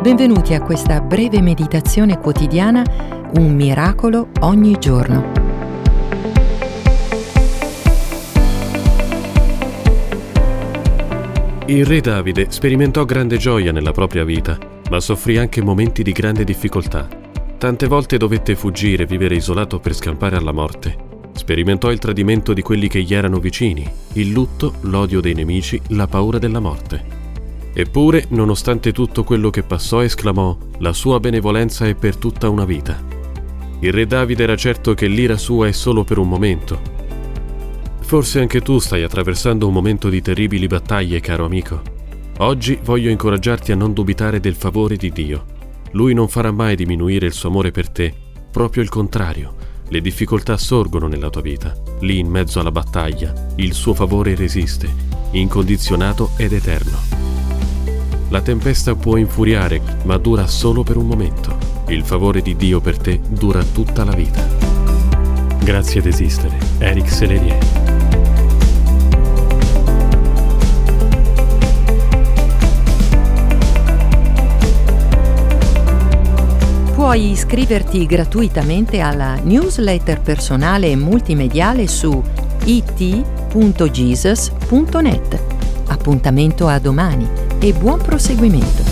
Benvenuti a questa breve meditazione quotidiana, un miracolo ogni giorno. Il re Davide sperimentò grande gioia nella propria vita, ma soffrì anche momenti di grande difficoltà. Tante volte dovette fuggire, vivere isolato per scampare alla morte. Sperimentò il tradimento di quelli che gli erano vicini, il lutto, l'odio dei nemici, la paura della morte. Eppure, nonostante tutto quello che passò, esclamò, La sua benevolenza è per tutta una vita. Il re Davide era certo che l'ira sua è solo per un momento. Forse anche tu stai attraversando un momento di terribili battaglie, caro amico. Oggi voglio incoraggiarti a non dubitare del favore di Dio. Lui non farà mai diminuire il suo amore per te, proprio il contrario. Le difficoltà sorgono nella tua vita. Lì, in mezzo alla battaglia, il suo favore resiste, incondizionato ed eterno. La tempesta può infuriare, ma dura solo per un momento. Il favore di Dio per te dura tutta la vita. Grazie ad esistere, Eric Selerier. Puoi iscriverti gratuitamente alla newsletter personale e multimediale su it.jesus.net. Appuntamento a domani e buon proseguimento.